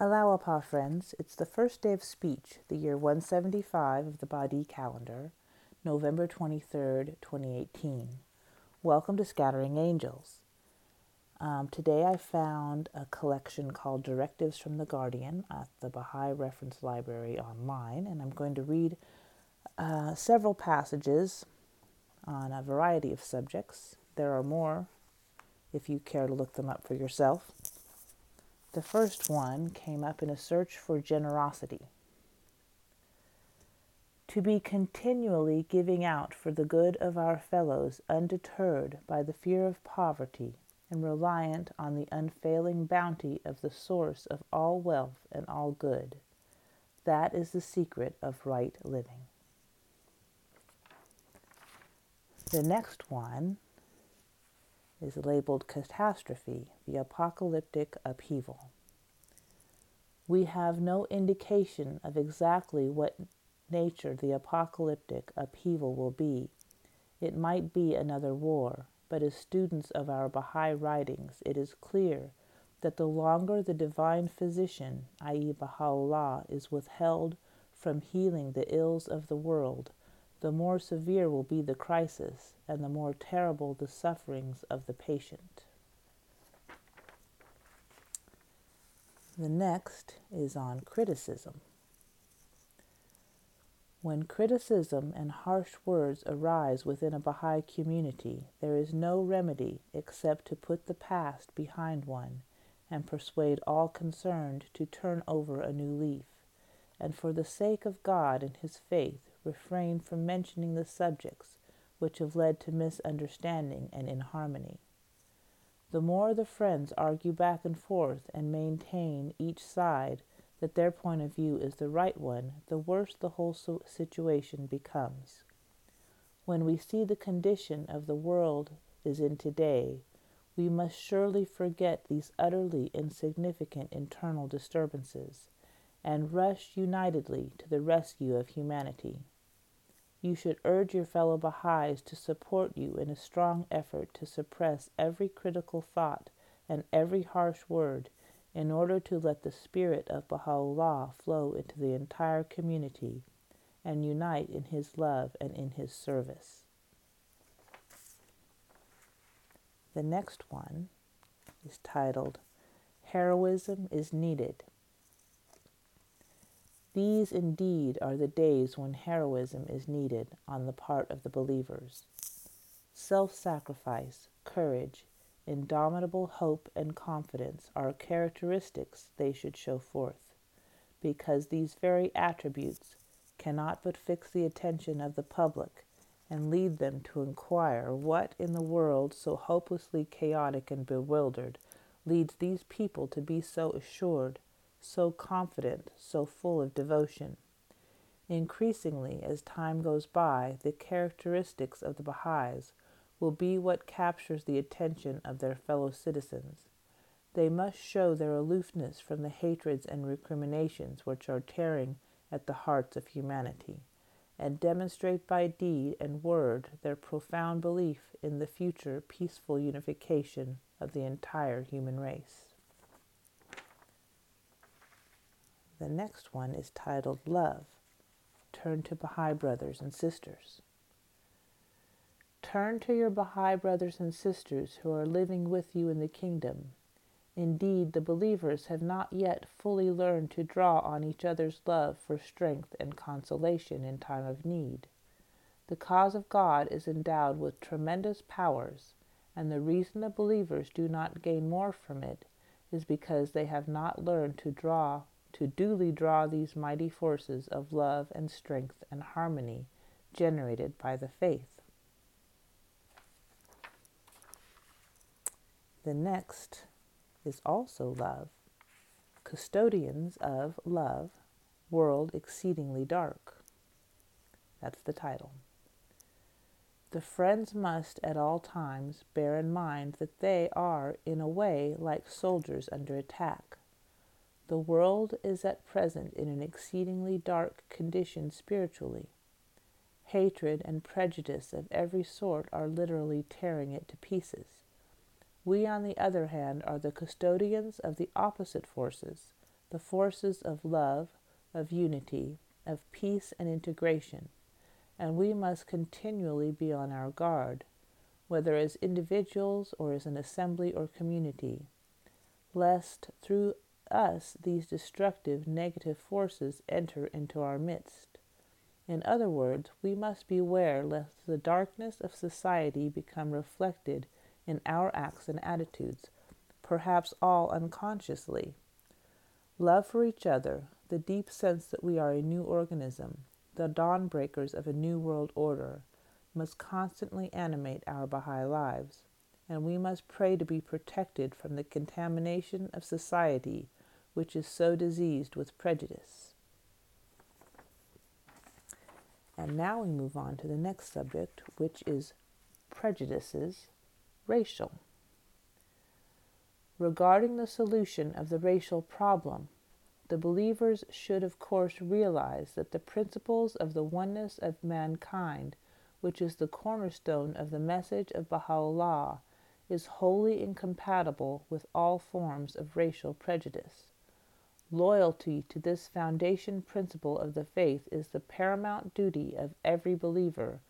Allah-u-Abha friends, it's the first day of speech, the year 175 of the Badi calendar, November 23rd, 2018. Welcome to Scattering Angels. Um, today I found a collection called Directives from the Guardian at the Baha'i Reference Library online, and I'm going to read uh, several passages on a variety of subjects. There are more if you care to look them up for yourself. The first one came up in a search for generosity. To be continually giving out for the good of our fellows, undeterred by the fear of poverty, and reliant on the unfailing bounty of the source of all wealth and all good. That is the secret of right living. The next one is labeled catastrophe, the apocalyptic upheaval. We have no indication of exactly what nature the apocalyptic upheaval will be. It might be another war, but as students of our Baha'i writings, it is clear that the longer the divine physician, i.e., Baha'u'llah, is withheld from healing the ills of the world, the more severe will be the crisis and the more terrible the sufferings of the patient. The next is on criticism. When criticism and harsh words arise within a Baha'i community, there is no remedy except to put the past behind one and persuade all concerned to turn over a new leaf, and for the sake of God and His faith, refrain from mentioning the subjects which have led to misunderstanding and inharmony. The more the friends argue back and forth and maintain each side that their point of view is the right one, the worse the whole situation becomes. When we see the condition of the world is in today, we must surely forget these utterly insignificant internal disturbances and rush unitedly to the rescue of humanity you should urge your fellow Baha'is to support you in a strong effort to suppress every critical thought and every harsh word in order to let the spirit of Baha'u'llah flow into the entire community and unite in his love and in his service. The next one is titled Heroism is Needed these indeed are the days when heroism is needed on the part of the believers. Self sacrifice, courage, indomitable hope, and confidence are characteristics they should show forth, because these very attributes cannot but fix the attention of the public and lead them to inquire what in the world so hopelessly chaotic and bewildered leads these people to be so assured so confident, so full of devotion. Increasingly, as time goes by, the characteristics of the Baha'is will be what captures the attention of their fellow citizens. They must show their aloofness from the hatreds and recriminations which are tearing at the hearts of humanity, and demonstrate by deed and word their profound belief in the future peaceful unification of the entire human race. The next one is titled Love. Turn to Baha'i brothers and sisters. Turn to your Baha'i brothers and sisters who are living with you in the kingdom. Indeed, the believers have not yet fully learned to draw on each other's love for strength and consolation in time of need. The cause of God is endowed with tremendous powers, and the reason the believers do not gain more from it is because they have not learned to draw to duly draw these mighty forces of love and strength and harmony generated by the faith. The next is also love. Custodians of Love, World Exceedingly Dark. That's the title. The friends must at all times bear in mind that they are, in a way, like soldiers under attack. The world is at present in an exceedingly dark condition spiritually. Hatred and prejudice of every sort are literally tearing it to pieces. We, on the other hand, are the custodians of the opposite forces, the forces of love, of unity, of peace and integration, and we must continually be on our guard, whether as individuals or as an assembly or community, lest through us these destructive negative forces enter into our midst. In other words, we must beware lest the darkness of society become reflected in our acts and attitudes, perhaps all unconsciously. Love for each other, the deep sense that we are a new organism, the dawn breakers of a new world order, must constantly animate our Baha'i lives, and we must pray to be protected from the contamination of society which is so diseased with prejudice. And now we move on to the next subject, which is prejudices, racial. Regarding the solution of the racial problem, the believers should, of course, realize that the principles of the oneness of mankind, which is the cornerstone of the message of Baha'u'llah, is wholly incompatible with all forms of racial prejudice. Loyalty to this foundation principle of the faith is the paramount duty of every believer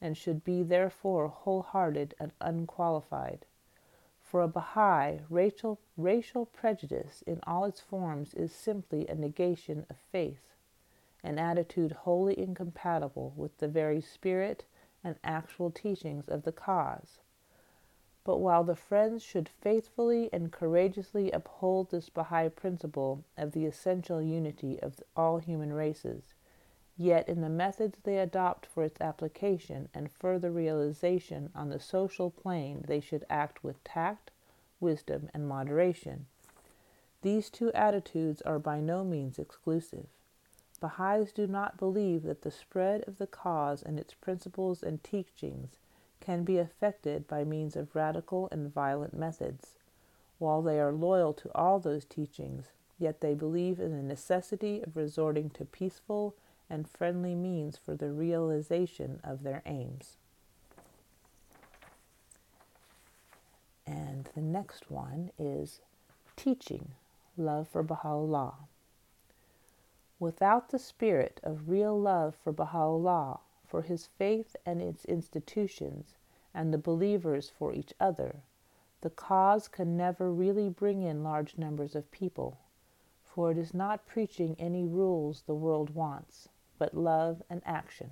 and should be therefore wholehearted and unqualified. For a Baha'i, racial, racial prejudice in all its forms is simply a negation of faith, an attitude wholly incompatible with the very spirit and actual teachings of the cause. But while the Friends should faithfully and courageously uphold this Baha'i principle of the essential unity of all human races, yet in the methods they adopt for its application and further realization on the social plane they should act with tact, wisdom, and moderation. These two attitudes are by no means exclusive. Baha'is do not believe that the spread of the cause and its principles and teachings can be effected by means of radical and violent methods. While they are loyal to all those teachings, yet they believe in the necessity of resorting to peaceful and friendly means for the realization of their aims. And the next one is teaching love for Baha'u'llah. Without the spirit of real love for Baha'u'llah, for his faith and its institutions, and the believers for each other, the cause can never really bring in large numbers of people, for it is not preaching any rules the world wants, but love and action.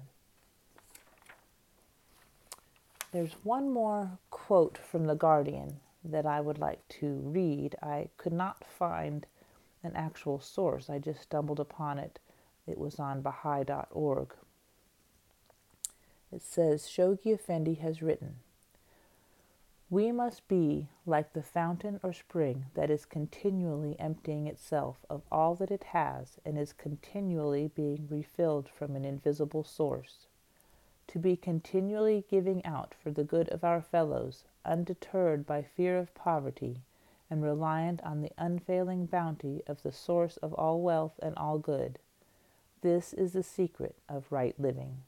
There's one more quote from The Guardian that I would like to read. I could not find an actual source, I just stumbled upon it. It was on Baha'i.org. It says Shoghi Effendi has written We must be like the fountain or spring that is continually emptying itself of all that it has and is continually being refilled from an invisible source to be continually giving out for the good of our fellows, undeterred by fear of poverty, and reliant on the unfailing bounty of the source of all wealth and all good. This is the secret of right living.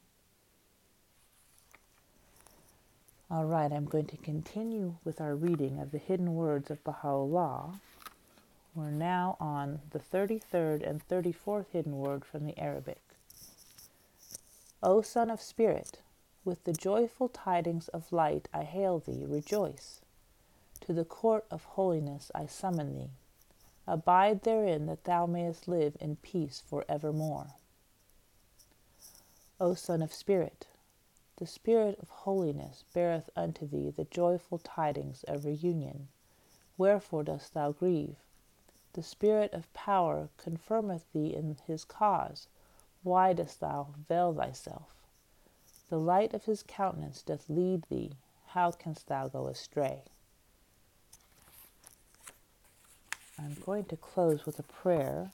All right, I'm going to continue with our reading of the hidden words of Baha'u'llah. We're now on the 33rd and 34th hidden word from the Arabic. O Son of Spirit, with the joyful tidings of light I hail thee, rejoice. To the court of holiness I summon thee. Abide therein that thou mayest live in peace for evermore. O Son of Spirit, the Spirit of holiness beareth unto thee the joyful tidings of reunion. Wherefore dost thou grieve? The Spirit of power confirmeth thee in his cause why dost thou veil thyself? The light of his countenance doth lead thee. How canst thou go astray? I'm going to close with a prayer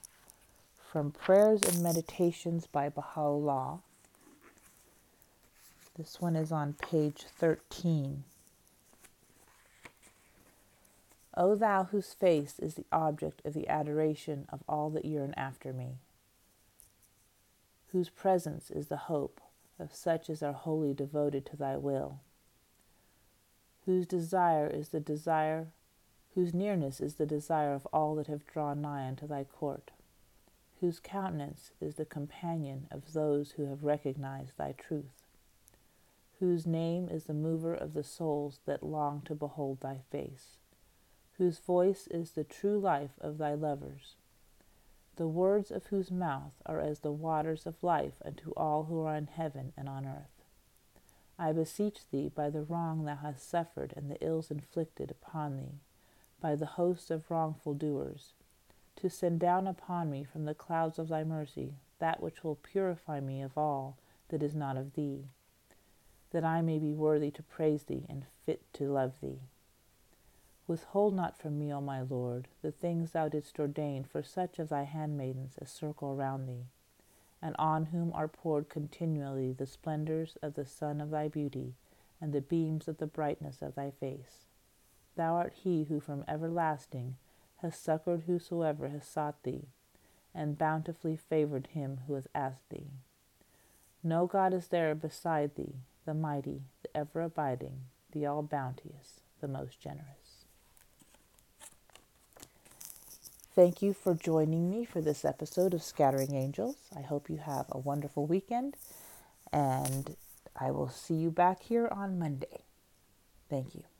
from Prayers and Meditations by Baha'u'llah. This one is on page 13. O thou whose face is the object of the adoration of all that yearn after me whose presence is the hope of such as are wholly devoted to thy will, whose desire is the desire, whose nearness is the desire of all that have drawn nigh unto thy court. whose countenance is the companion of those who have recognized thy truth, whose name is the mover of the souls that long to behold thy face, whose voice is the true life of thy lovers, the words of whose mouth are as the waters of life unto all who are in heaven and on earth. I beseech thee by the wrong thou hast suffered and the ills inflicted upon thee, by the hosts of wrongful doers, to send down upon me from the clouds of thy mercy that which will purify me of all that is not of thee, that I may be worthy to praise thee and fit to love thee. Withhold not from me, O my Lord, the things thou didst ordain for such of thy handmaidens as circle round thee, and on whom are poured continually the splendors of the sun of thy beauty and the beams of the brightness of thy face. Thou art he who from everlasting has succored whosoever has sought thee, and bountifully favored him who has asked thee. No God is there beside thee, the mighty, the ever abiding, the all bounteous, the most generous. Thank you for joining me for this episode of Scattering Angels. I hope you have a wonderful weekend, and I will see you back here on Monday. Thank you.